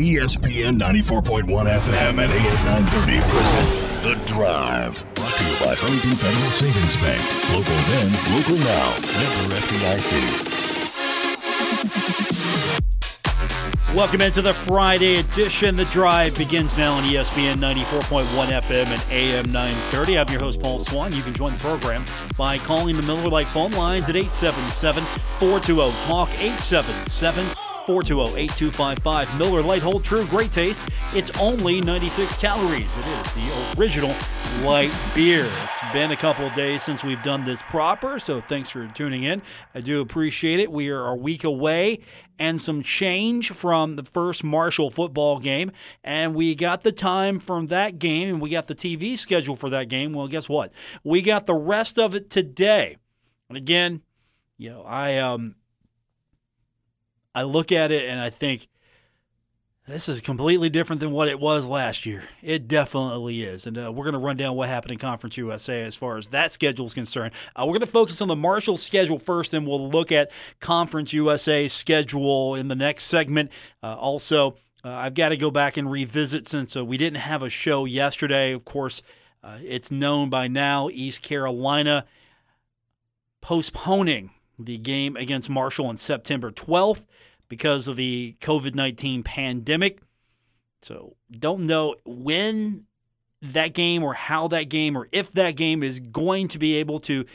ESPN 94.1 FM and AM 930 present The Drive. Brought to you by Huntington Federal Savings Bank. Local then, local now. Member FDIC. Welcome into the Friday edition. The Drive begins now on ESPN 94.1 FM and AM 930. I'm your host, Paul Swann. You can join the program by calling the Miller Lite phone lines at 877 420 TALK 877 420 8255. Miller Lite Hold True, great taste. It's only 96 calories. It is the original light beer. It's been a couple of days since we've done this proper, so thanks for tuning in. I do appreciate it. We are a week away and some change from the first Marshall football game, and we got the time from that game and we got the TV schedule for that game. Well, guess what? We got the rest of it today. And again, you know, I um I look at it and I think this is completely different than what it was last year. It definitely is. And uh, we're going to run down what happened in Conference USA as far as that schedule is concerned. Uh, we're going to focus on the Marshall schedule first, then we'll look at Conference USA schedule in the next segment. Uh, also, uh, I've got to go back and revisit since uh, we didn't have a show yesterday. Of course, uh, it's known by now East Carolina postponing the game against Marshall on September 12th because of the COVID 19 pandemic. So, don't know when that game or how that game or if that game is going to be able to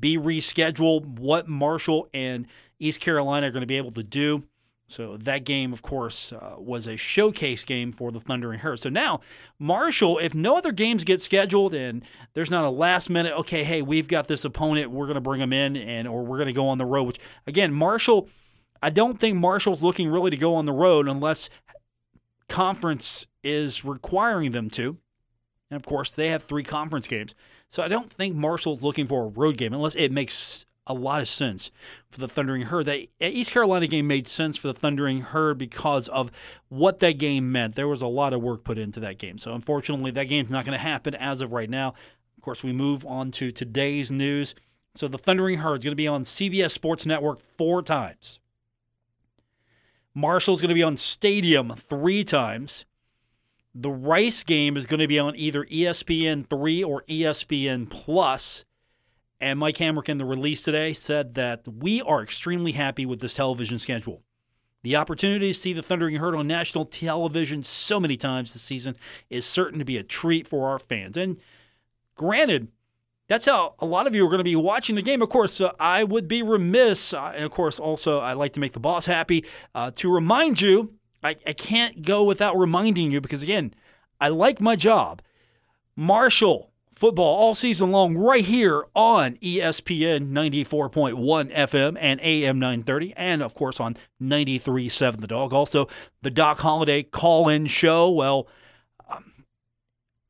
be rescheduled, what Marshall and East Carolina are going to be able to do. So that game, of course, uh, was a showcase game for the Thundering Herd. So now, Marshall, if no other games get scheduled and there's not a last minute, okay, hey, we've got this opponent, we're going to bring them in, and or we're going to go on the road. Which again, Marshall, I don't think Marshall's looking really to go on the road unless conference is requiring them to. And of course, they have three conference games. So I don't think Marshall's looking for a road game unless it makes a lot of sense for the Thundering Herd. That East Carolina game made sense for the Thundering Herd because of what that game meant. There was a lot of work put into that game. So unfortunately, that game's not going to happen as of right now. Of course, we move on to today's news. So the Thundering Herd is going to be on CBS Sports Network four times. Marshall's going to be on Stadium three times. The Rice game is going to be on either ESPN 3 or ESPN Plus. And Mike Hamrick the release today said that we are extremely happy with this television schedule. The opportunity to see the Thundering Herd on national television so many times this season is certain to be a treat for our fans. And granted, that's how a lot of you are going to be watching the game. Of course, uh, I would be remiss, uh, and of course, also I like to make the boss happy, uh, to remind you. I, I can't go without reminding you because again, I like my job. Marshall football all season long right here on ESPN 94.1 FM and AM 930, and of course on 93.7 The Dog. Also, the Doc Holliday call in show. Well,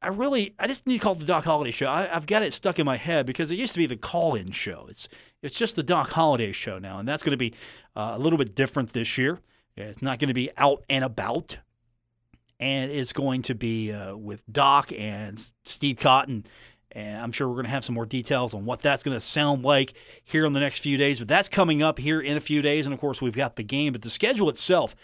I really, I just need to call it the Doc Holliday show. I, have got it stuck in my head because it used to be the call in show. It's, it's just the Doc Holliday show now, and that's going to be uh, a little bit different this year. It's not going to be out and about and it's going to be uh, with Doc and Steve Cotton. And I'm sure we're going to have some more details on what that's going to sound like here in the next few days. But that's coming up here in a few days. And of course, we've got the game. But the schedule itself,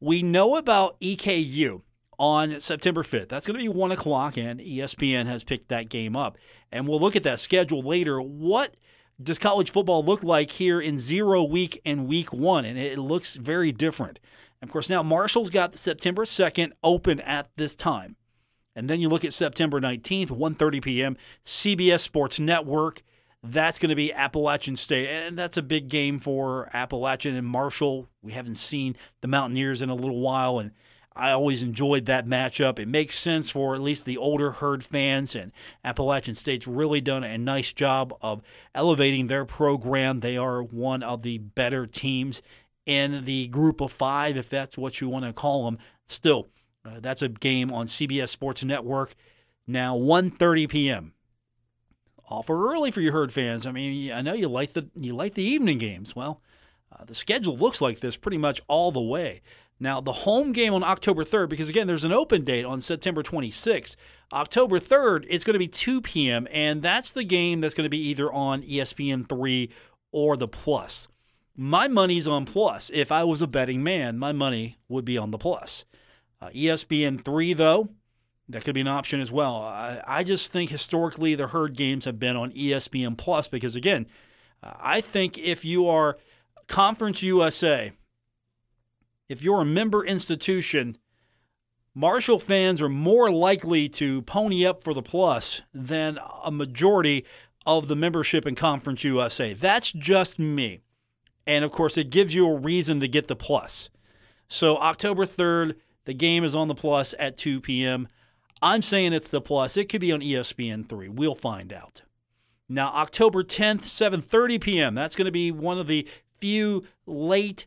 we know about EKU on September 5th. That's going to be 1 o'clock, and ESPN has picked that game up. And we'll look at that schedule later. What does college football look like here in zero week and week one? And it looks very different. And of course, now Marshall's got September 2nd open at this time. And then you look at September 19th, 1:30 p.m., CBS Sports Network. That's going to be Appalachian State, and that's a big game for Appalachian and Marshall. We haven't seen the Mountaineers in a little while, and I always enjoyed that matchup. It makes sense for at least the older herd fans, and Appalachian State's really done a nice job of elevating their program. They are one of the better teams in the group of five, if that's what you want to call them. Still, uh, that's a game on CBS Sports Network now 1:30 p.m. Offer early for your herd fans. I mean, I know you like the you like the evening games. Well, uh, the schedule looks like this pretty much all the way. Now, the home game on October 3rd, because again, there's an open date on September 26th. October 3rd, it's going to be 2 p.m., and that's the game that's going to be either on ESPN 3 or the Plus. My money's on Plus. If I was a betting man, my money would be on the Plus. Uh, ESPN three though, that could be an option as well. I, I just think historically the herd games have been on ESPN Plus because again, I think if you are Conference USA, if you're a member institution, Marshall fans are more likely to pony up for the plus than a majority of the membership in Conference USA. That's just me. And of course, it gives you a reason to get the plus. So, October 3rd, the game is on the plus at 2 p.m. I'm saying it's the plus. It could be on ESPN3. We'll find out. Now, October 10th, 7:30 p.m. That's going to be one of the few late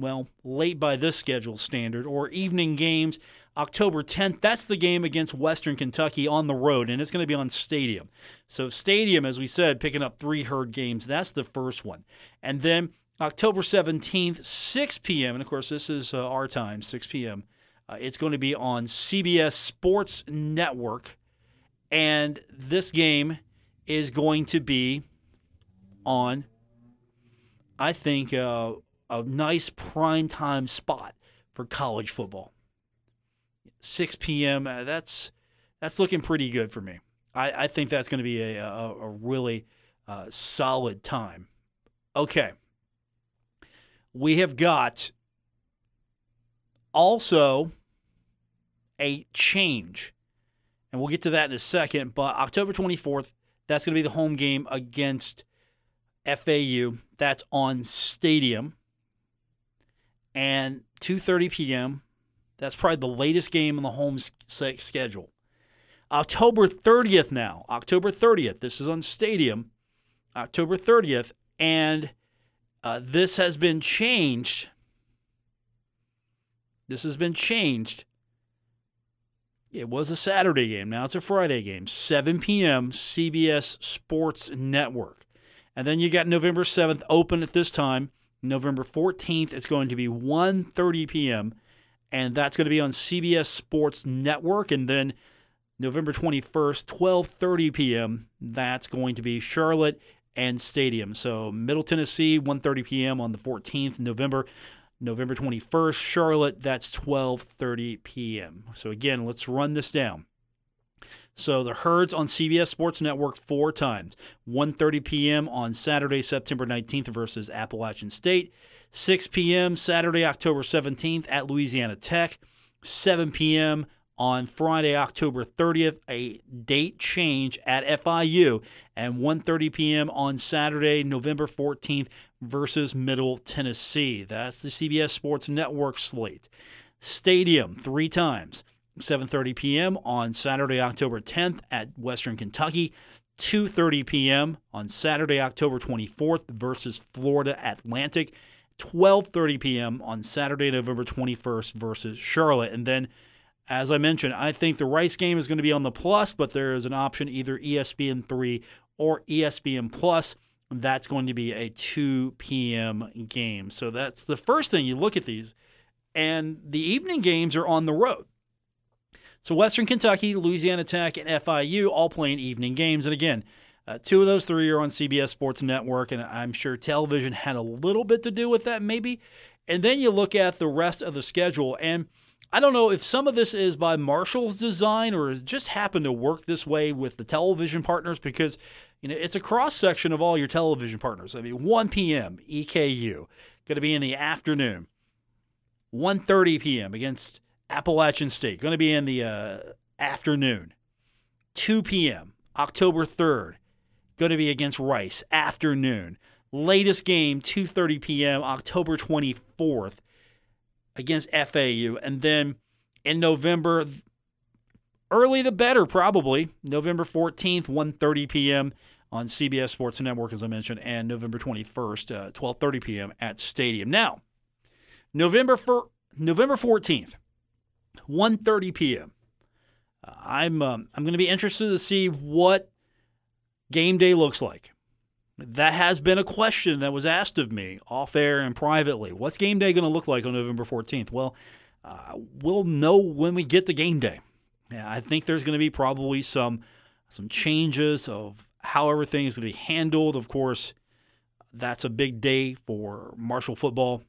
well, late by this schedule standard or evening games. October 10th, that's the game against Western Kentucky on the road, and it's going to be on Stadium. So, Stadium, as we said, picking up three herd games. That's the first one. And then October 17th, 6 p.m., and of course, this is uh, our time, 6 p.m. Uh, it's going to be on CBS Sports Network. And this game is going to be on, I think, uh, a nice prime time spot for college football. 6 p.m. Uh, that's that's looking pretty good for me. I, I think that's going to be a, a, a really uh, solid time. Okay. We have got also a change, and we'll get to that in a second. But October 24th, that's going to be the home game against FAU. That's on Stadium and 2:30 p.m. That's probably the latest game in the home schedule. October 30th now. October 30th. This is on Stadium. October 30th, and uh, this has been changed. This has been changed. It was a Saturday game. Now it's a Friday game. 7 p.m. CBS Sports Network. And then you got November 7th open at this time. November 14th, it's going to be 1:30 p.m. and that's going to be on CBS Sports Network and then November 21st, 12:30 p.m. That's going to be Charlotte and Stadium. So Middle Tennessee, 1:30 p.m. on the 14th November. November 21st, Charlotte, that's 12:30 p.m. So again, let's run this down. So the herds on CBS Sports Network four times. 1:30 p.m. on Saturday, September 19th versus Appalachian State. 6 p.m. Saturday, October 17th at Louisiana Tech. 7 p.m. on Friday, October 30th, a date change at FIU, and 1:30 p.m. on Saturday, November 14th versus Middle Tennessee. That's the CBS Sports Network slate. Stadium three times. 7:30 p.m. on Saturday, October 10th at Western Kentucky. 2:30 p.m. on Saturday, October 24th versus Florida Atlantic. 12:30 p.m. on Saturday, November 21st versus Charlotte. And then as I mentioned, I think the Rice game is going to be on the plus, but there is an option either ESPN 3 or ESPN Plus. That's going to be a 2 p.m. game. So that's the first thing you look at these. And the evening games are on the road. So Western Kentucky, Louisiana Tech, and FIU all playing evening games. And again, uh, two of those three are on CBS Sports Network, and I'm sure television had a little bit to do with that, maybe. And then you look at the rest of the schedule, and I don't know if some of this is by Marshall's design or just happened to work this way with the television partners because you know it's a cross section of all your television partners. I mean, 1 p.m. EKU going to be in the afternoon. 1:30 p.m. against Appalachian State, going to be in the uh, afternoon. 2 p.m., October 3rd, going to be against Rice, afternoon. Latest game, 2.30 p.m., October 24th, against FAU. And then in November, early the better, probably. November 14th, 1.30 p.m. on CBS Sports Network, as I mentioned, and November 21st, uh, 12.30 p.m. at Stadium. Now, November, for, November 14th, 1:30 p.m. Uh, I'm um, I'm going to be interested to see what game day looks like. That has been a question that was asked of me off air and privately. What's game day going to look like on November 14th? Well, uh, we'll know when we get to game day. Yeah, I think there's going to be probably some some changes of how everything is going to be handled. Of course, that's a big day for Marshall football.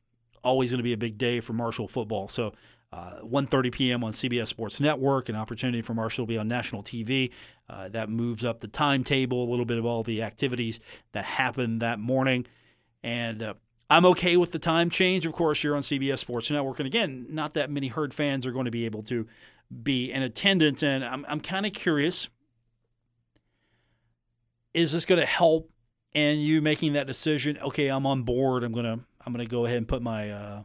Always going to be a big day for Marshall football. So Uh, 1.30 p.m. on CBS Sports Network, an opportunity for Marshall to be on national TV. Uh, that moves up the timetable, a little bit of all the activities that happened that morning. And uh, I'm okay with the time change. Of course, you're on CBS Sports Network. And again, not that many Herd fans are going to be able to be in attendance. And I'm, I'm kind of curious is this going to help in you making that decision? Okay, I'm on board. I'm going to I'm going to go ahead and put my uh,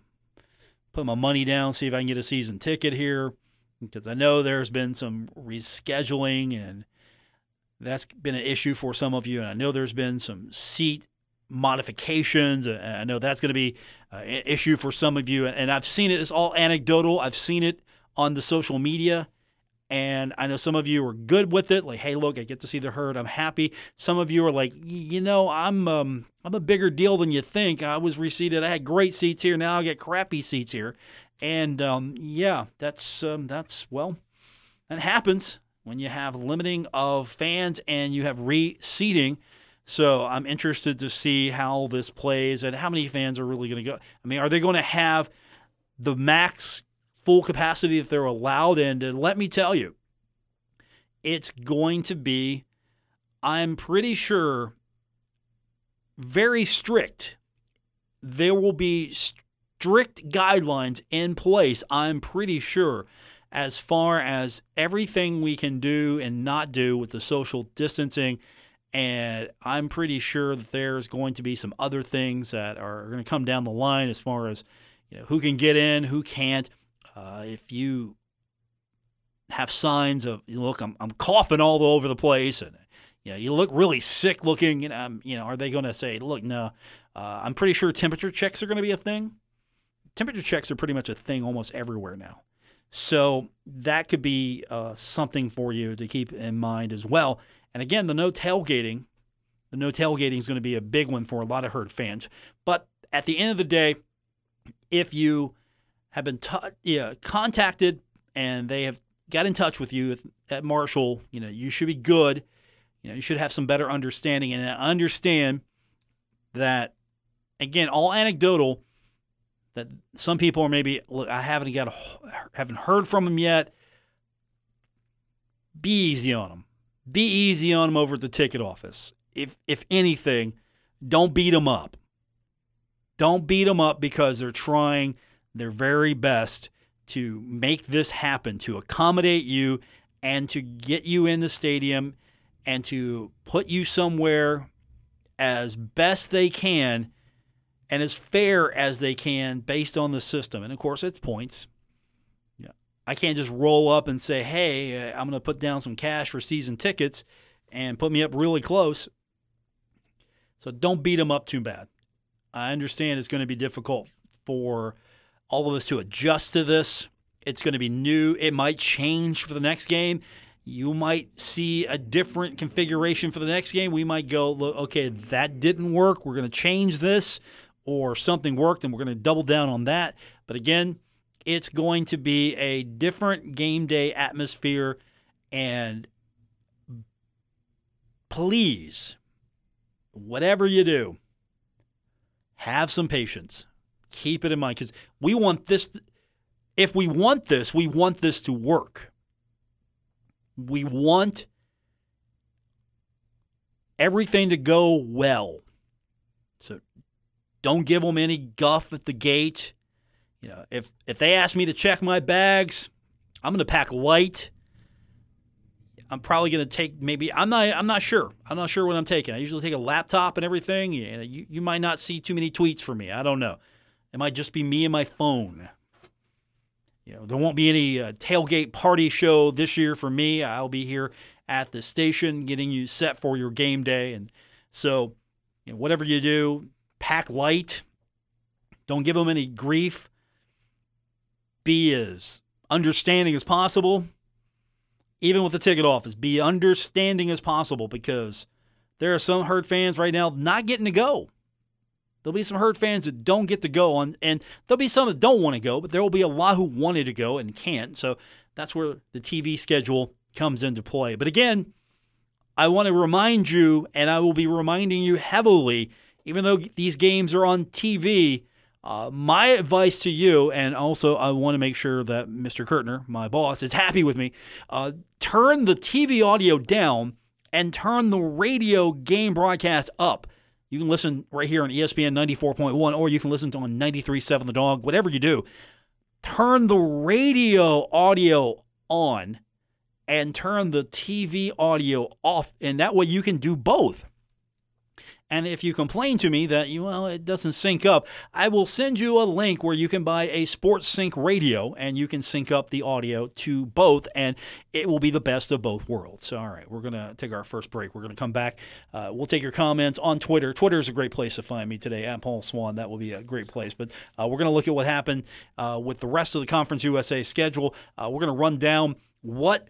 put my money down, see if I can get a season ticket here, because I know there's been some rescheduling and that's been an issue for some of you, and I know there's been some seat modifications. And I know that's going to be an issue for some of you, and I've seen it. It's all anecdotal. I've seen it on the social media. And I know some of you are good with it, like, hey, look, I get to see the herd. I'm happy. Some of you are like, you know, I'm um, I'm a bigger deal than you think. I was reseated. I had great seats here. Now I get crappy seats here. And um, yeah, that's um, that's well, that happens when you have limiting of fans and you have reseating. So I'm interested to see how this plays and how many fans are really going to go. I mean, are they going to have the max full capacity that they're allowed? in. and let me tell you, it's going to be, I'm pretty sure, very strict. There will be strict guidelines in place, I'm pretty sure, as far as everything we can do and not do with the social distancing. And I'm pretty sure that there's going to be some other things that are going to come down the line as far as you know who can get in, who can't. Uh, if you have signs of look, I'm, I'm coughing all over the place, and you know you look really sick looking, you know, you know, are they going to say, look, no? Uh, I'm pretty sure temperature checks are going to be a thing. Temperature checks are pretty much a thing almost everywhere now. So that could be uh, something for you to keep in mind as well. And again, the no tailgating, the no tailgating is going to be a big one for a lot of herd fans. But at the end of the day, if you have been t- yeah, contacted and they have got in touch with you at Marshall, you know, you should be good. You know, you should have some better understanding and understand that again, all anecdotal that some people are maybe look, I haven't got a, haven't heard from them yet. Be easy on them. Be easy on them over at the ticket office. If if anything, don't beat them up. Don't beat them up because they're trying their very best to make this happen, to accommodate you and to get you in the stadium and to put you somewhere as best they can and as fair as they can based on the system. And of course, it's points. Yeah. I can't just roll up and say, hey, uh, I'm going to put down some cash for season tickets and put me up really close. So don't beat them up too bad. I understand it's going to be difficult for all of us to adjust to this. It's going to be new. It might change for the next game. You might see a different configuration for the next game. We might go, okay, that didn't work. We're going to change this or something worked and we're going to double down on that. But again, it's going to be a different game day atmosphere. And please, whatever you do, have some patience. Keep it in mind because we want this. If we want this, we want this to work. We want everything to go well. So don't give them any guff at the gate. You know, if if they ask me to check my bags, I'm going to pack light. I'm probably going to take maybe I'm not I'm not sure. I'm not sure what I'm taking. I usually take a laptop and everything. You, you, might not see too many tweets from me. I don't know. It might just be me and my phone. You know, there won't be any uh, tailgate party show this year for me. I'll be here at the station getting you set for your game day, and so you know, whatever you do, pack light. Don't give them any grief. Be as understanding as possible. Even with the ticket office, be understanding as possible because there are some hurt fans right now not getting to go. There'll be some herd fans that don't get to go on, and there'll be some that don't want to go, but there will be a lot who wanted to go and can't. So that's where the TV schedule comes into play. But again, I want to remind you, and I will be reminding you heavily even though these games are on TV, Uh, my advice to you, and also I want to make sure that Mr. Kurtner, my boss, is happy with me. Uh, turn the TV audio down and turn the radio game broadcast up. You can listen right here on ESPN 94.1, or you can listen to on 93.7 The Dog, whatever you do. Turn the radio audio on and turn the TV audio off, and that way you can do both. And if you complain to me that you well it doesn't sync up, I will send you a link where you can buy a Sports Sync radio and you can sync up the audio to both, and it will be the best of both worlds. All right, we're gonna take our first break. We're gonna come back. Uh, we'll take your comments on Twitter. Twitter is a great place to find me today at Paul Swann. That will be a great place. But uh, we're gonna look at what happened uh, with the rest of the Conference USA schedule. Uh, we're gonna run down what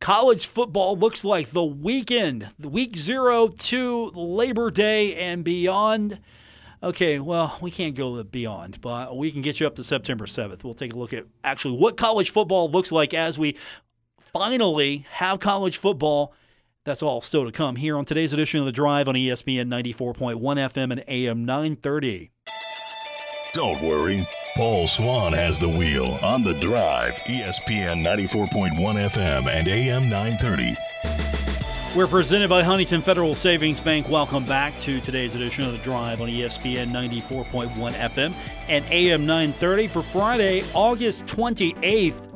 college football looks like the weekend, week zero to Labor Day and beyond. Okay, well, we can't go beyond, but we can get you up to September 7th. We'll take a look at actually what college football looks like as we finally have college football. That's all still to come here on today's edition of The Drive on ESPN 94.1 FM and AM 930. Don't worry. Paul Swann has the wheel on the drive, ESPN 94.1 FM and AM 930. We're presented by Huntington Federal Savings Bank. Welcome back to today's edition of The Drive on ESPN 94.1 FM and AM 930 for Friday, August 28th.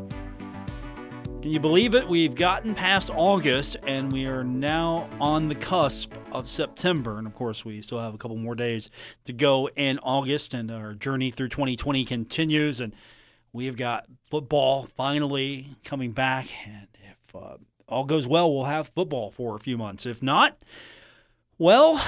Can you believe it? We've gotten past August and we are now on the cusp of September. And of course, we still have a couple more days to go in August, and our journey through 2020 continues. And we've got football finally coming back. And if uh, all goes well, we'll have football for a few months. If not, well,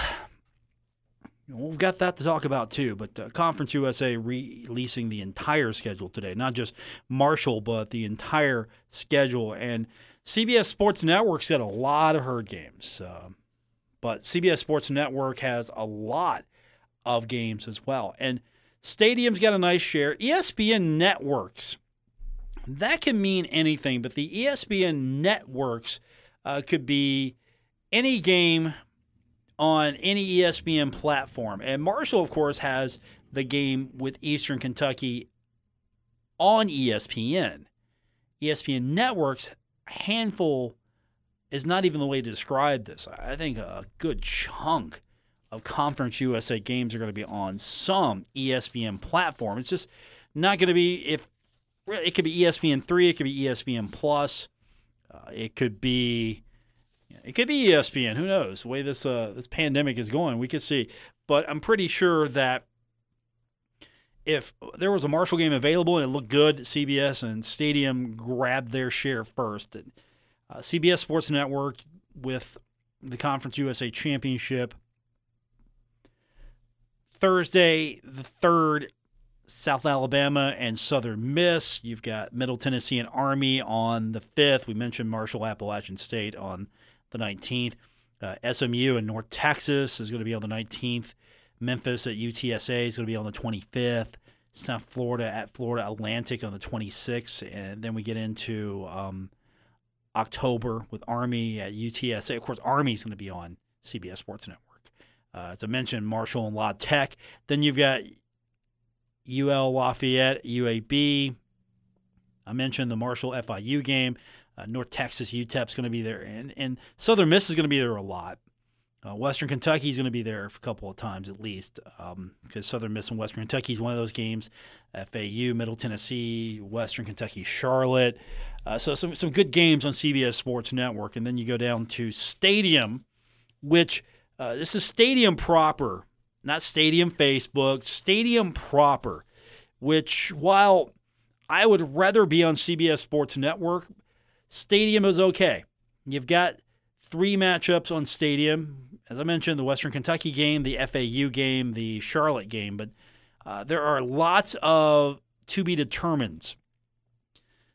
We've got that to talk about too, but uh, Conference USA releasing the entire schedule today, not just Marshall, but the entire schedule. And CBS Sports Network's got a lot of herd games, uh, but CBS Sports Network has a lot of games as well. And Stadium's got a nice share. ESPN Networks, that can mean anything, but the ESPN Networks uh, could be any game on any ESPN platform. And Marshall, of course, has the game with Eastern Kentucky on ESPN. ESPN Network's handful is not even the way to describe this. I think a good chunk of Conference USA games are going to be on some ESPN platform. It's just not going to be if it could be ESPN three, it could be ESPN plus, uh, it could be it could be ESPN. Who knows? The way this uh, this pandemic is going, we could see. But I'm pretty sure that if there was a Marshall game available and it looked good, CBS and Stadium grabbed their share first. And, uh, CBS Sports Network with the Conference USA Championship. Thursday, the third, South Alabama and Southern Miss. You've got Middle Tennessee and Army on the fifth. We mentioned Marshall Appalachian State on the 19th. Uh, SMU in North Texas is going to be on the 19th. Memphis at UTSA is going to be on the 25th. South Florida at Florida Atlantic on the 26th. And then we get into um, October with Army at UTSA. Of course, Army is going to be on CBS Sports Network. Uh, as I mentioned, Marshall and La Tech. Then you've got UL Lafayette, UAB. I mentioned the Marshall FIU game. Uh, North Texas UTEP's going to be there, and and Southern Miss is going to be there a lot. Uh, Western Kentucky is going to be there a couple of times at least, um, because Southern Miss and Western Kentucky is one of those games. FAU, Middle Tennessee, Western Kentucky, Charlotte. Uh, so some some good games on CBS Sports Network, and then you go down to Stadium, which uh, this is Stadium proper, not Stadium Facebook, Stadium proper. Which while I would rather be on CBS Sports Network Stadium is okay. You've got three matchups on Stadium. As I mentioned, the Western Kentucky game, the FAU game, the Charlotte game, but uh, there are lots of to be determined.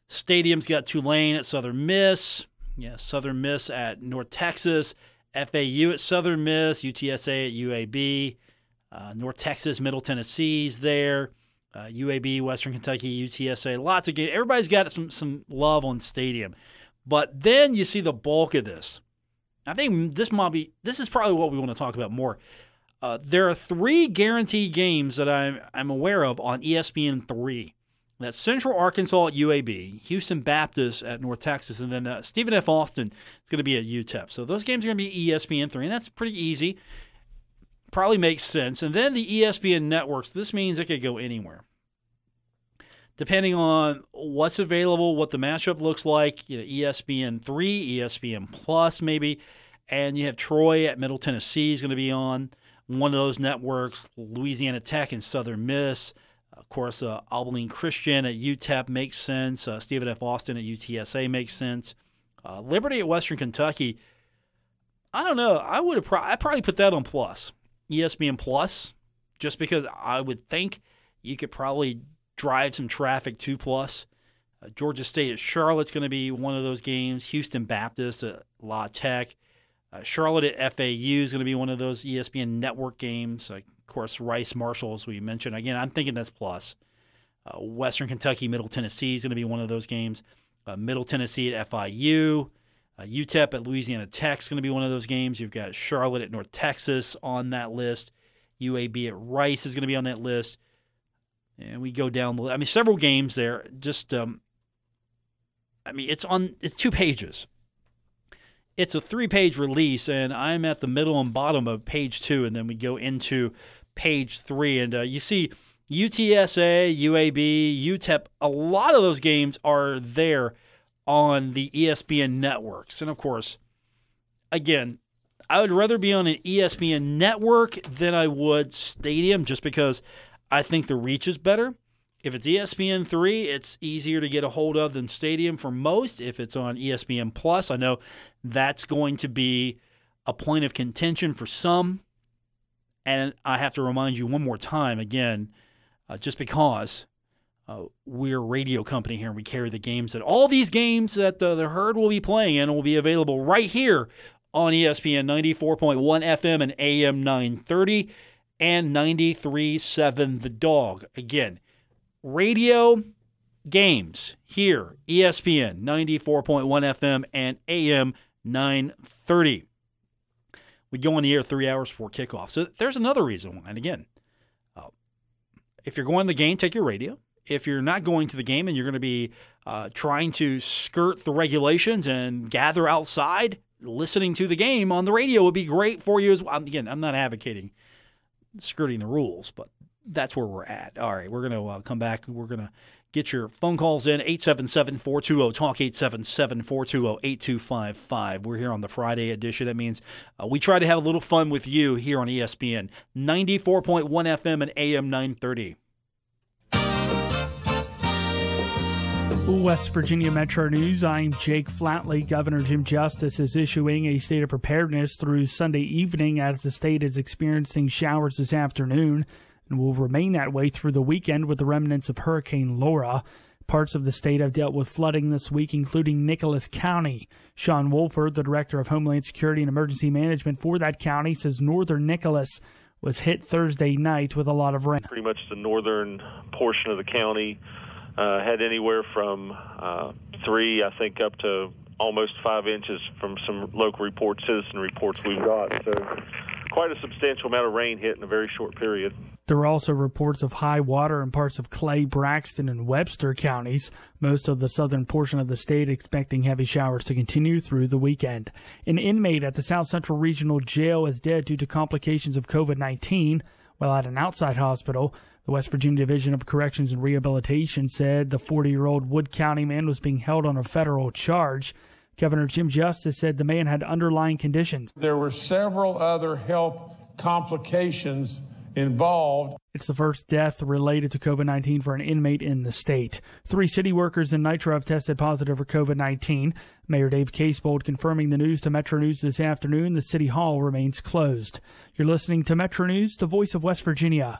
Stadium's got Tulane at Southern Miss, yeah, Southern Miss at North Texas, FAU at Southern Miss, UTSA at UAB, uh, North Texas, Middle Tennessee's there uh, UAB, Western Kentucky, UTSA, lots of games. Everybody's got some some love on stadium, but then you see the bulk of this. I think this might be this is probably what we want to talk about more. Uh, there are three guaranteed games that I'm, I'm aware of on ESPN three. That's Central Arkansas at UAB, Houston Baptist at North Texas, and then uh, Stephen F. Austin is going to be at UTEP. So those games are going to be ESPN three, and that's pretty easy. Probably makes sense. And then the ESPN networks. This means it could go anywhere depending on what's available, what the matchup looks like, you know, ESPN 3, ESPN Plus maybe, and you have Troy at Middle Tennessee is going to be on one of those networks, Louisiana Tech and Southern Miss. Of course, uh, Abilene Christian at UTEP makes sense. Uh, Stephen F. Austin at UTSA makes sense. Uh, Liberty at Western Kentucky. I don't know. I would have pro- I probably put that on plus, ESPN Plus, just because I would think you could probably drive some traffic to plus. Uh, Georgia State at Charlotte's going to be one of those games. Houston Baptist at La Tech. Uh, Charlotte at FAU is going to be one of those ESPN network games. Uh, of course, Rice Marshall, as we mentioned. Again, I'm thinking that's plus. Uh, Western Kentucky, Middle Tennessee is going to be one of those games. Uh, Middle Tennessee at FIU. Uh, UTEP at Louisiana Tech is going to be one of those games. You've got Charlotte at North Texas on that list. UAB at Rice is going to be on that list and we go down the. I mean, several games there. Just, um, I mean, it's on. It's two pages. It's a three-page release, and I'm at the middle and bottom of page two, and then we go into page three, and uh, you see UTSA, UAB, UTEP. A lot of those games are there on the ESPN networks, and of course, again, I would rather be on an ESPN network than I would Stadium, just because I think the reach is better. If it's ESPN three, it's easier to get a hold of than Stadium for most. If it's on ESPN Plus, I know that's going to be a point of contention for some. And I have to remind you one more time again, uh, just because uh, we're a radio company here and we carry the games that all these games that uh, the herd will be playing in will be available right here on ESPN 94.1 FM and AM 930 and 93.7 The Dog. Again, radio games here, ESPN 94.1 FM and AM 930. We go on the air three hours before kickoff. So there's another reason why. And again, uh, if you're going to the game, take your radio. If you're not going to the game and you're going to be uh, trying to skirt the regulations and gather outside, listening to the game on the radio would be great for you as well. Again, I'm not advocating skirting the rules, but that's where we're at. All right, we're going to uh, come back. We're going to get your phone calls in 877 420 talk 877 420 8255 we're here on the friday edition that means uh, we try to have a little fun with you here on espn 94.1 fm and am 930 West Virginia Metro News. I'm Jake Flatley. Governor Jim Justice is issuing a state of preparedness through Sunday evening as the state is experiencing showers this afternoon and will remain that way through the weekend with the remnants of Hurricane Laura. Parts of the state have dealt with flooding this week, including Nicholas County. Sean Wolford, the director of Homeland Security and Emergency Management for that county, says northern Nicholas was hit Thursday night with a lot of rain. Pretty much the northern portion of the county uh, had anywhere from uh, three, I think, up to almost five inches from some local reports, citizen reports we've got. So quite a substantial amount of rain hit in a very short period. There were also reports of high water in parts of Clay, Braxton, and Webster counties. Most of the southern portion of the state expecting heavy showers to continue through the weekend. An inmate at the South Central Regional Jail is dead due to complications of COVID 19, while at an outside hospital. The West Virginia Division of Corrections and Rehabilitation said the 40 year old Wood County man was being held on a federal charge. Governor Jim Justice said the man had underlying conditions. There were several other health complications involved. It's the first death related to COVID 19 for an inmate in the state. Three city workers in Nitro have tested positive for COVID 19. Mayor Dave Casebolt confirming the news to Metro News this afternoon. The city hall remains closed. You're listening to Metro News, the voice of West Virginia.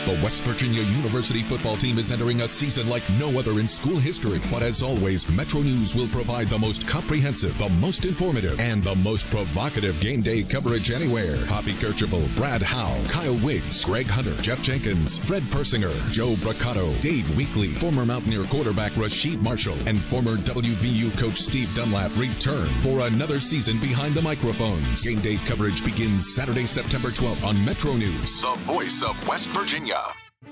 The West Virginia University football team is entering a season like no other in school history. But as always, Metro News will provide the most comprehensive, the most informative, and the most provocative game day coverage anywhere. Hoppy Kercheval, Brad Howe, Kyle Wiggs, Greg Hunter, Jeff Jenkins, Fred Persinger, Joe Braccato, Dave Weekley, former Mountaineer quarterback Rasheed Marshall, and former WVU coach Steve Dunlap return for another season behind the microphones. Game day coverage begins Saturday, September 12th on Metro News, the voice of West Virginia.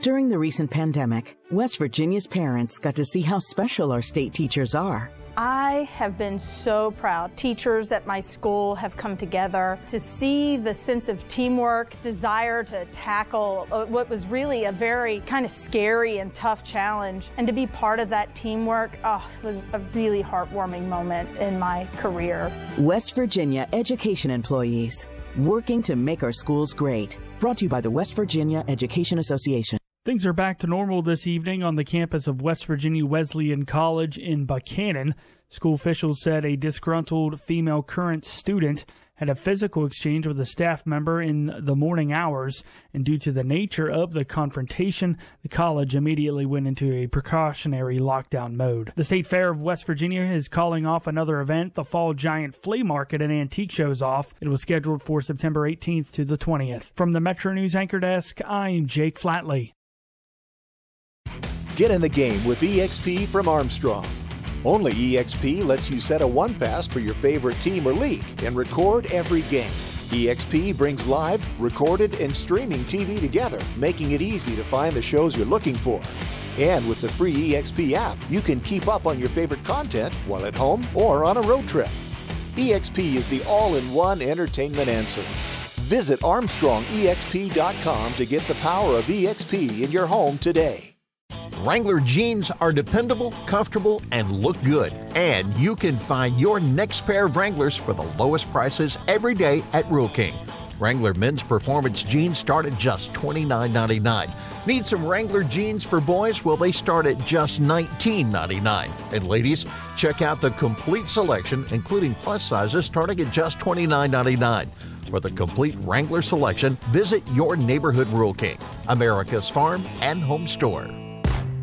During the recent pandemic, West Virginia's parents got to see how special our state teachers are. I have been so proud. Teachers at my school have come together to see the sense of teamwork, desire to tackle uh, what was really a very kind of scary and tough challenge. And to be part of that teamwork oh, was a really heartwarming moment in my career. West Virginia education employees working to make our schools great. Brought to you by the West Virginia Education Association. Things are back to normal this evening on the campus of West Virginia Wesleyan College in Buckhannon. School officials said a disgruntled female current student had a physical exchange with a staff member in the morning hours, and due to the nature of the confrontation, the college immediately went into a precautionary lockdown mode. The State Fair of West Virginia is calling off another event. The Fall Giant Flea Market and Antique Shows off. It was scheduled for September 18th to the 20th. From the Metro News Anchor Desk, I'm Jake Flatley. Get in the game with EXP from Armstrong. Only EXP lets you set a one pass for your favorite team or league and record every game. EXP brings live, recorded, and streaming TV together, making it easy to find the shows you're looking for. And with the free EXP app, you can keep up on your favorite content while at home or on a road trip. EXP is the all in one entertainment answer. Visit ArmstrongEXP.com to get the power of EXP in your home today. Wrangler jeans are dependable, comfortable, and look good. And you can find your next pair of Wranglers for the lowest prices every day at Rural King. Wrangler men's performance jeans start at just $29.99. Need some Wrangler jeans for boys? Well, they start at just $19.99. And ladies, check out the complete selection, including plus sizes, starting at just $29.99. For the complete Wrangler selection, visit your neighborhood Rural King, America's farm and home store.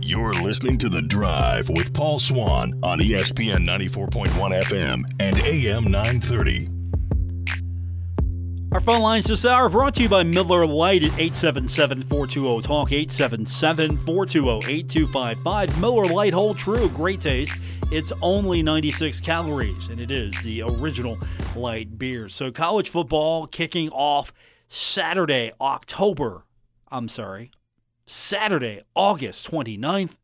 You're listening to The Drive with Paul Swann on ESPN 94.1 FM and AM 930. Our phone lines this hour brought to you by Miller Lite at 877-420-TALK, 877-420-8255. Miller Lite hold true, great taste. It's only 96 calories, and it is the original light beer. So college football kicking off Saturday, October, I'm sorry, Saturday, August 29th.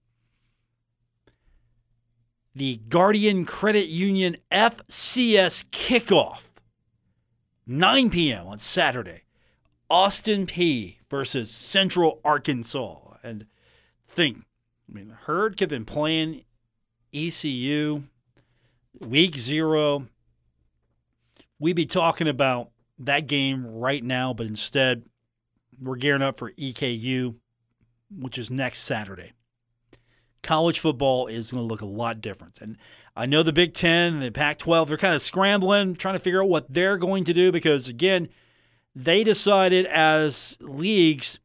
The Guardian Credit Union FCS kickoff, 9 p.m. on Saturday. Austin Peay versus Central Arkansas. And think, I mean, Herd could have been playing ECU week zero. We'd be talking about that game right now, but instead, we're gearing up for EKU which is next Saturday. College football is going to look a lot different. And I know the Big Ten and the Pac 12, they're kind of scrambling, trying to figure out what they're going to do because, again, they decided as leagues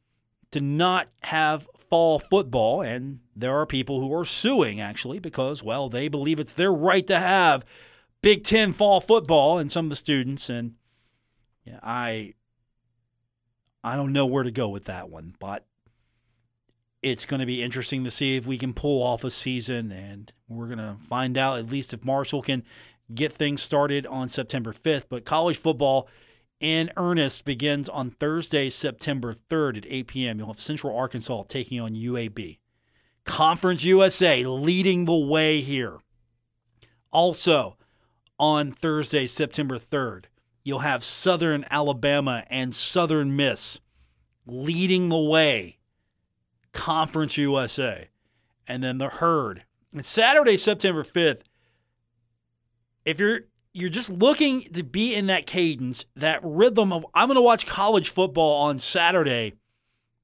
to not have fall football. And there are people who are suing, actually, because, well, they believe it's their right to have Big Ten fall football and some of the students. And yeah, I. I don't know where to go with that one, but it's going to be interesting to see if we can pull off a season, and we're going to find out at least if Marshall can get things started on September 5th. But college football in earnest begins on Thursday, September 3rd at 8 p.m. You'll have Central Arkansas taking on UAB. Conference USA leading the way here. Also, on Thursday, September 3rd, you'll have Southern Alabama and Southern Miss leading the way Conference USA, and then the Herd. And Saturday, September 5th, if you're you're just looking to be in that cadence, that rhythm of I'm going to watch college football on Saturday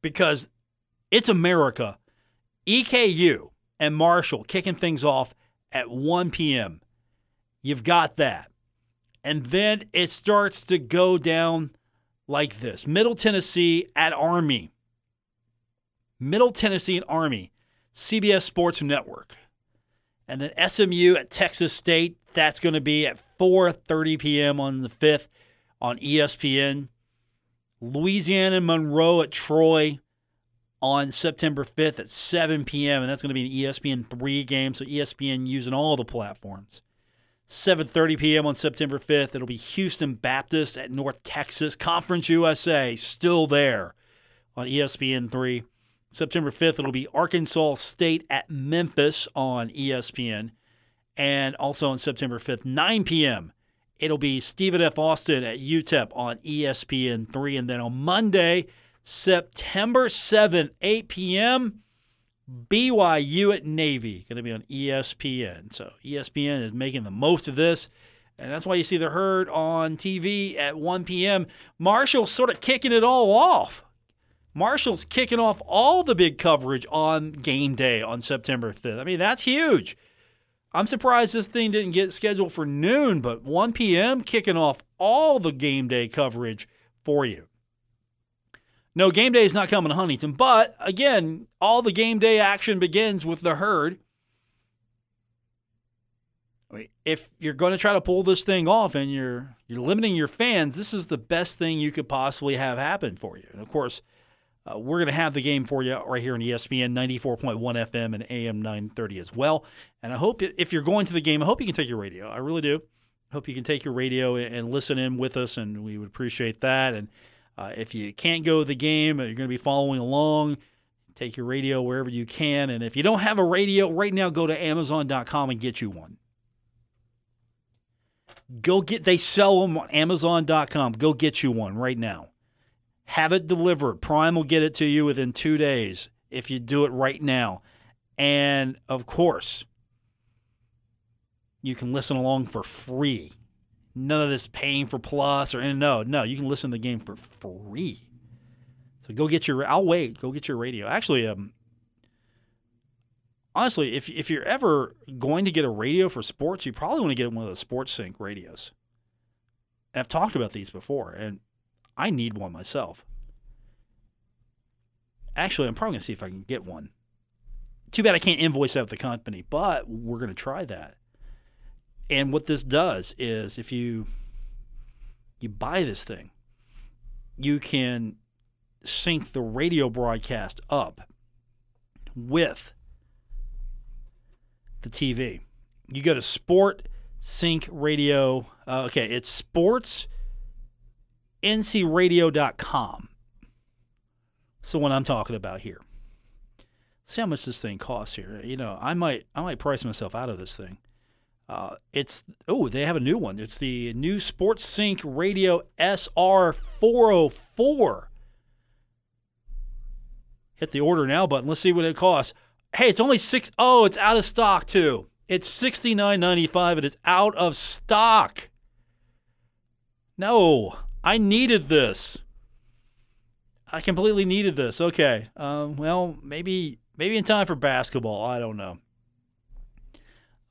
because it's America. EKU and Marshall kicking things off at 1 p.m. You've got that. And then it starts to go down like this Middle Tennessee at Army Middle Tennessee and Army, CBS Sports Network. And then SMU at Texas State, that's going to be at 4:30 p.m. on the 5th on ESPN. Louisiana and Monroe at Troy on September 5th at 7 p.m. and that's going to be an ESPN 3 game, so ESPN using all the platforms. 7:30 p.m. on September 5th, it'll be Houston Baptist at North Texas Conference USA still there on ESPN 3. September 5th, it'll be Arkansas State at Memphis on ESPN. And also on September 5th, 9 p.m., it'll be Stephen F. Austin at UTEP on ESPN 3. And then on Monday, September 7th, 8 p.m., BYU at Navy, going to be on ESPN. So ESPN is making the most of this. And that's why you see the herd on TV at 1 p.m. Marshall's sort of kicking it all off. Marshall's kicking off all the big coverage on game day on September 5th. I mean, that's huge. I'm surprised this thing didn't get scheduled for noon, but 1 p.m. kicking off all the game day coverage for you. No, game day is not coming to Huntington, but again, all the game day action begins with the herd. If you're going to try to pull this thing off and you're you're limiting your fans, this is the best thing you could possibly have happen for you. And of course, uh, we're going to have the game for you right here on ESPN 94.1 FM and AM 930 as well. And I hope if you're going to the game, I hope you can take your radio. I really do. Hope you can take your radio and listen in with us, and we would appreciate that. And uh, if you can't go to the game, you're going to be following along. Take your radio wherever you can. And if you don't have a radio right now, go to Amazon.com and get you one. Go get, they sell them on Amazon.com. Go get you one right now. Have it delivered. Prime will get it to you within two days if you do it right now. And of course, you can listen along for free. None of this paying for plus or no, no. You can listen to the game for free. So go get your. I'll wait. Go get your radio. Actually, um, honestly, if if you're ever going to get a radio for sports, you probably want to get one of the Sports Sync radios. And I've talked about these before, and I need one myself. Actually, I'm probably going to see if I can get one. Too bad I can't invoice out the company, but we're going to try that. And what this does is if you you buy this thing, you can sync the radio broadcast up with the TV. You go to Sport Sync Radio. Uh, okay, it's sports ncradio.com. So what I'm talking about here. See how much this thing costs here. You know, I might I might price myself out of this thing. Uh, it's oh, they have a new one. It's the new Sports Sync Radio SR404. Hit the order now button. Let's see what it costs. Hey, it's only six. Oh, it's out of stock too. It's sixty nine ninety five. It is out of stock. No, I needed this. I completely needed this. Okay. Um, well, maybe maybe in time for basketball. I don't know.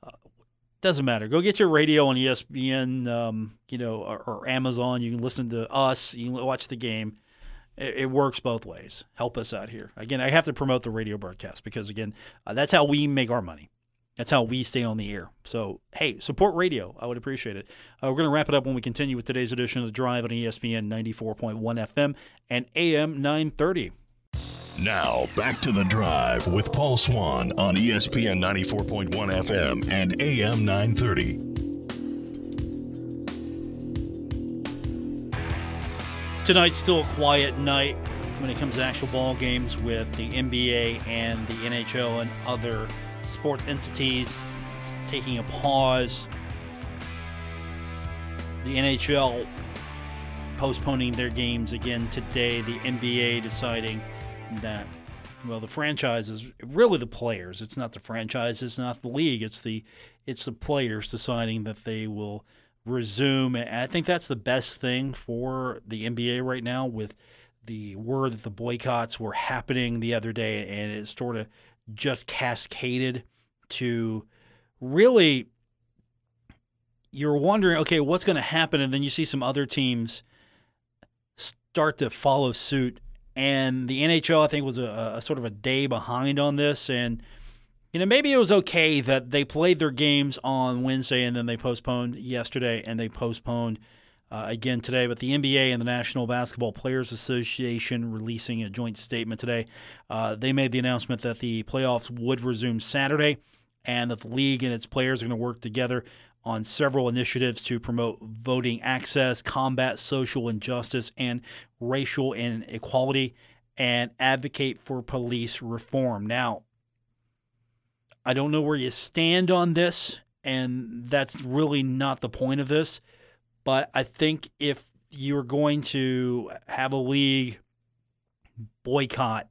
Uh, doesn't matter. Go get your radio on ESPN, um, you know, or, or, Amazon. You can listen to us. You can watch the game. It, it, works both ways. Help us out here. Again, I have to promote the radio broadcast because again, uh, that's how we make our money. That's how we stay on the air. So, hey, support radio. I would appreciate it. Uh, we're going to wrap it up when we continue with today's edition of The Drive on ESPN 94.1 FM and AM 930. Now, back to The Drive with Paul Swann on ESPN 94.1 FM and AM 930. Tonight's still a quiet night when it comes to actual ball games with the NBA and the NHL and other – sports entities taking a pause. The NHL postponing their games again today. The NBA deciding that, well, the franchises, really the players. It's not the franchise. It's not the league. It's the it's the players deciding that they will resume. And I think that's the best thing for the NBA right now with the word that the boycotts were happening the other day, and it sort of just cascaded to really you're wondering, okay, what's going to happen? And then you see some other teams start to follow suit and the NHL I think was a, a sort of a day behind on this, and you know maybe it was okay that they played their games on Wednesday and then they postponed yesterday and they postponed uh, again today. But the NBA and the National Basketball Players Association releasing a joint statement today. Uh, they made the announcement that the playoffs would resume Saturday and that the league and its players are going to work together on several initiatives to promote voting access, combat social injustice and racial inequality, and advocate for police reform. Now, I don't know where you stand on this, and that's really not the point of this. But I think if you're going to have a league boycott,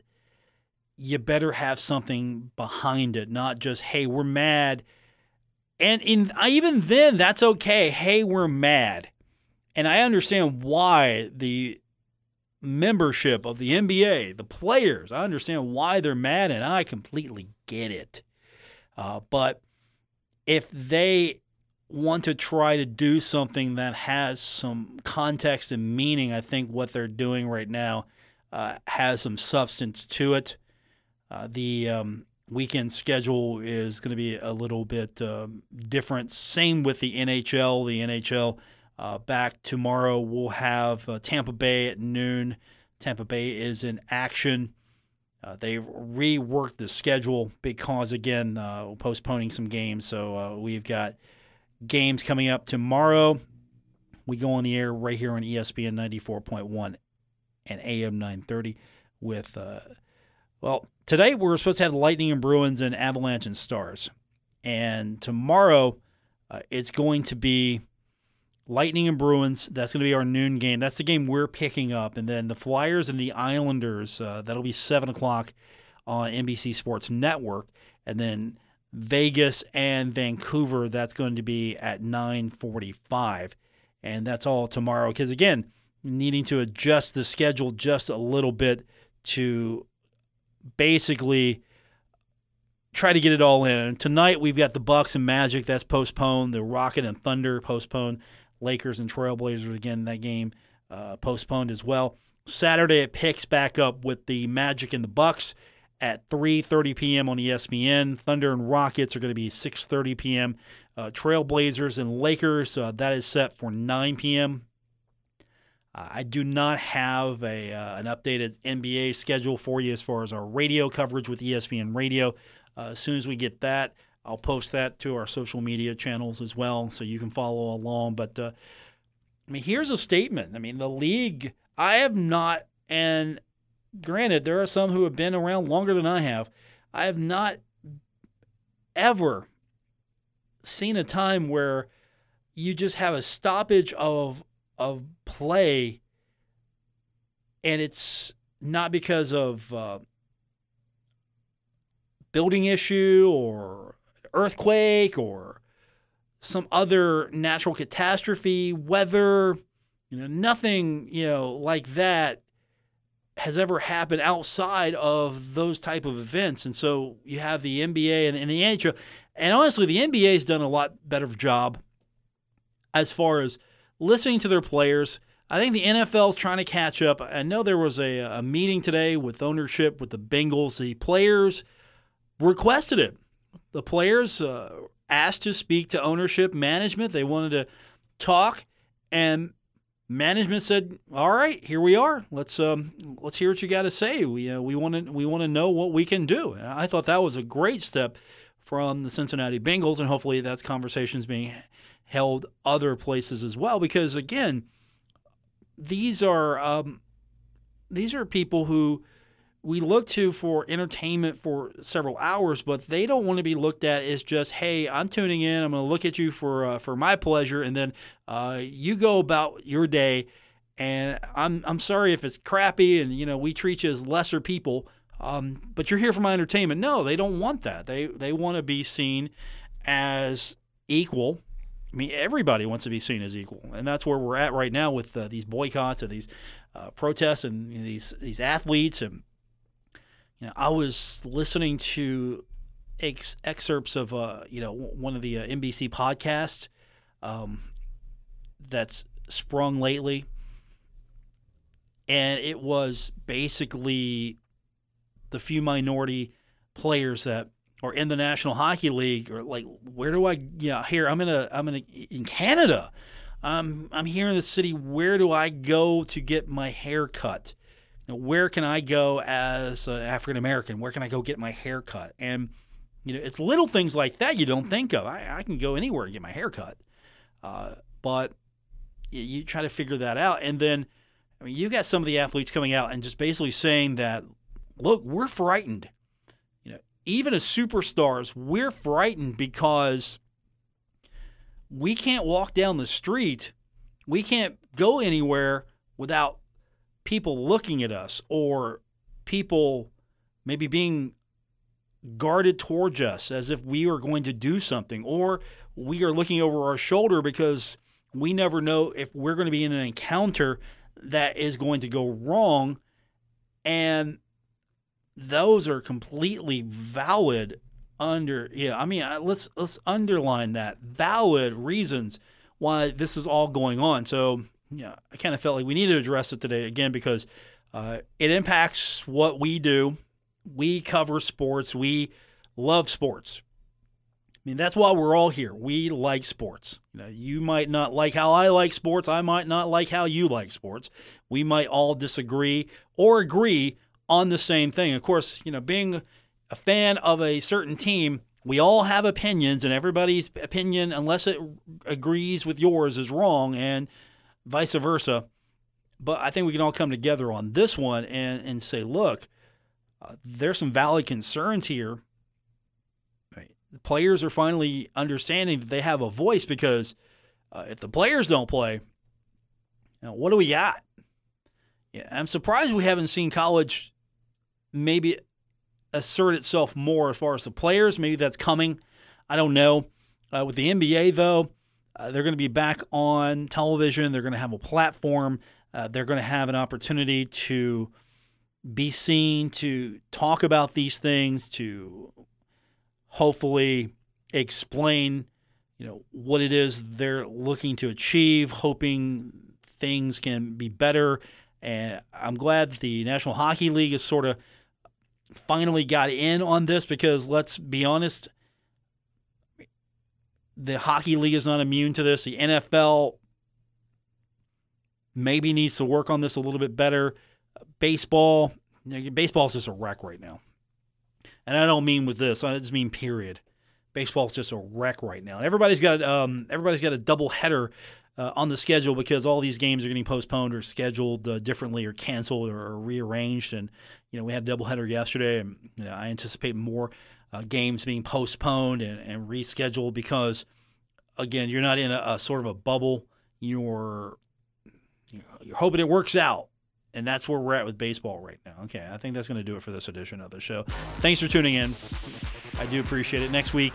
you better have something behind it, not just, hey, we're mad. And in even then, that's okay. Hey, we're mad. And I understand why the membership of the NBA, the players, I understand why they're mad, and I completely get it. Uh, but if they want to try to do something that has some context and meaning, I think what they're doing right now uh, has some substance to it. Uh, the um, weekend schedule is going to be a little bit uh, different. Same with the NHL. The NHL uh, back tomorrow. We'll have uh, Tampa Bay at noon. Tampa Bay is in action. Uh, they've reworked the schedule because, again, postponing some games. So we've got games coming up tomorrow. We go on the air right here on ESPN 94.1 and AM 930 with, uh, well, today we're supposed to have Lightning and Bruins and Avalanche and Stars. And tomorrow uh, it's going to be Lightning and Bruins. That's going to be our noon game. That's the game we're picking up. And then the Flyers and the Islanders, uh, that'll be 7 o'clock on NBC Sports Network. And then Vegas and Vancouver. That's going to be at 9:45, and that's all tomorrow. Because again, needing to adjust the schedule just a little bit to basically try to get it all in. Tonight we've got the Bucks and Magic that's postponed. The Rocket and Thunder postponed. Lakers and Trailblazers again that game uh, postponed as well. Saturday it picks back up with the Magic and the Bucks at 3:30 p.m. on ESPN. Thunder and Rockets are going to be 6:30 p.m. Uh, Trailblazers and Lakers uh, that is set for 9 p.m. Uh, I do not have a uh, an updated NBA schedule for you as far as our radio coverage with ESPN Radio. Uh, as soon as we get that, I'll post that to our social media channels as well, so you can follow along. But I mean, here's a statement. I mean, the league. I have not and granted, there are some who have been around longer than I have. I have not ever seen a time where you just have a stoppage of of play, and it's not because of uh, building issue or earthquake or some other natural catastrophe, weather, you know, nothing, you know, like that has ever happened outside of those type of events. And so you have the NBA and, and the NHL. And honestly, the NBA has done a lot better job as far as listening to their players. I think the NFL is trying to catch up. I know there was a, a meeting today with ownership with the Bengals. The players requested it. The players uh, asked to speak to ownership management. They wanted to talk, and management said, "All right, here we are. Let's um, let's hear what you got to say. We uh, we want to we want to know what we can do." And I thought that was a great step from the Cincinnati Bengals, and hopefully that's conversations being held other places as well. Because again, these are um, these are people who we look to for entertainment for several hours, but they don't want to be looked at as just, hey, I'm tuning in, I'm going to look at you for uh, for my pleasure, and then uh, you go about your day. And I'm I'm sorry if it's crappy, and you know we treat you as lesser people, um, but you're here for my entertainment. No, they don't want that. They they want to be seen as equal. I mean, everybody wants to be seen as equal, and that's where we're at right now with uh, these boycotts and these uh, protests and you know, these these athletes and you know, I was listening to ex- excerpts of uh, you know one of the uh, NBC podcasts um, that's sprung lately, and it was basically the few minority players that are in the National Hockey League or like where do I yeah here I'm in a I'm in a, in Canada. I'm I'm here in the city. Where do I go to get my hair cut know, where can I go as an African American where can I go get my hair cut? And you know it's little things like that you don't think of. I, I can go anywhere and get my hair cut. Uh, but you, you try to figure that out. And then I mean, you got some of the athletes coming out and just basically saying that, look, we're frightened. You know, even as superstars, we're frightened because we can't walk down the street, we can't go anywhere without people looking at us or people maybe being guarded towards us as if we are going to do something or we are looking over our shoulder because we never know if we're going to be in an encounter that is going to go wrong. And those are completely valid under yeah i mean let's let's underline that valid reasons why this is all going on so yeah i kind of felt like we needed to address it today again because uh, it impacts what we do we cover sports we love sports I mean, that's why we're all here. We like sports. You know, you might not like how I like sports. I might not like how you like sports. We might all disagree or agree on the same thing. Of course, you know, being a fan of a certain team, we all have opinions, and everybody's opinion, unless it agrees with yours, is wrong, and vice versa. But I think we can all come together on this one and, and say, look, uh, there's some valid concerns here the players are finally understanding that they have a voice because uh, if the players don't play, you know, what do we got? Yeah, I'm surprised we haven't seen college maybe assert itself more as far as the players. Maybe that's coming. I don't know. Uh, with the NBA, though, uh, they're going to be back on television. They're going to have a platform. Uh, they're going to have an opportunity to be seen, to talk about these things, to hopefully explain you know what it is they're looking to achieve hoping things can be better and i'm glad that the national hockey league has sort of finally got in on this because let's be honest the hockey league is not immune to this the nfl maybe needs to work on this a little bit better baseball baseball is just a wreck right now and I don't mean with this. I just mean period. Baseball's just a wreck right now. Everybody's got um, everybody's got a double header uh, on the schedule because all these games are getting postponed or scheduled uh, differently or canceled or, or, rearranged. And you know we had a double header yesterday, and you know, I anticipate more uh, games being postponed and, and, rescheduled because again, you're not in a, a sort of a bubble. You're you're hoping it works out and that's where we're at with baseball right now. Okay, I think that's going to do it for this edition of the show. Thanks for tuning in. I do appreciate it. Next week,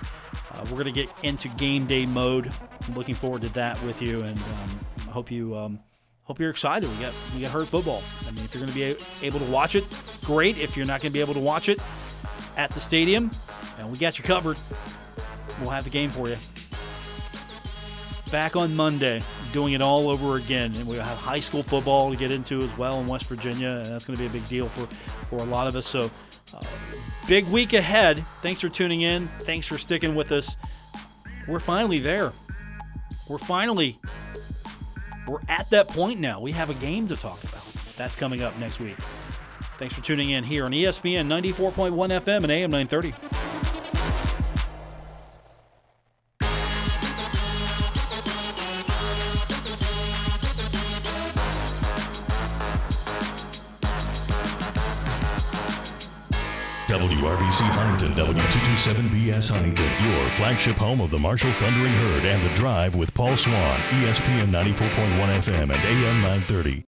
uh, we're going to get into game day mode. I'm looking forward to that with you, and um, I hope you um, hope you're excited. We got we got Herd football. I mean, if you're going to be able to watch it, great. If you're not going to be able to watch it at the stadium, and we got you covered. We'll have the game for you. Back on Monday doing it all over again. And we'll have high school football to get into as well in West Virginia, and that's going to be a big deal for, for a lot of us. So, uh, big week ahead. Thanks for tuning in. Thanks for sticking with us. We're finally there. We're finally we're at that point now. We have a game to talk about. That's coming up next week. Thanks for tuning in here on ESPN 94.1 FM and AM 930. WRVC Huntington, W227BS Huntington, your flagship home of the Marshall Thundering Herd and The Drive with Paul Swann, ESPN 94.1 FM and AM 930.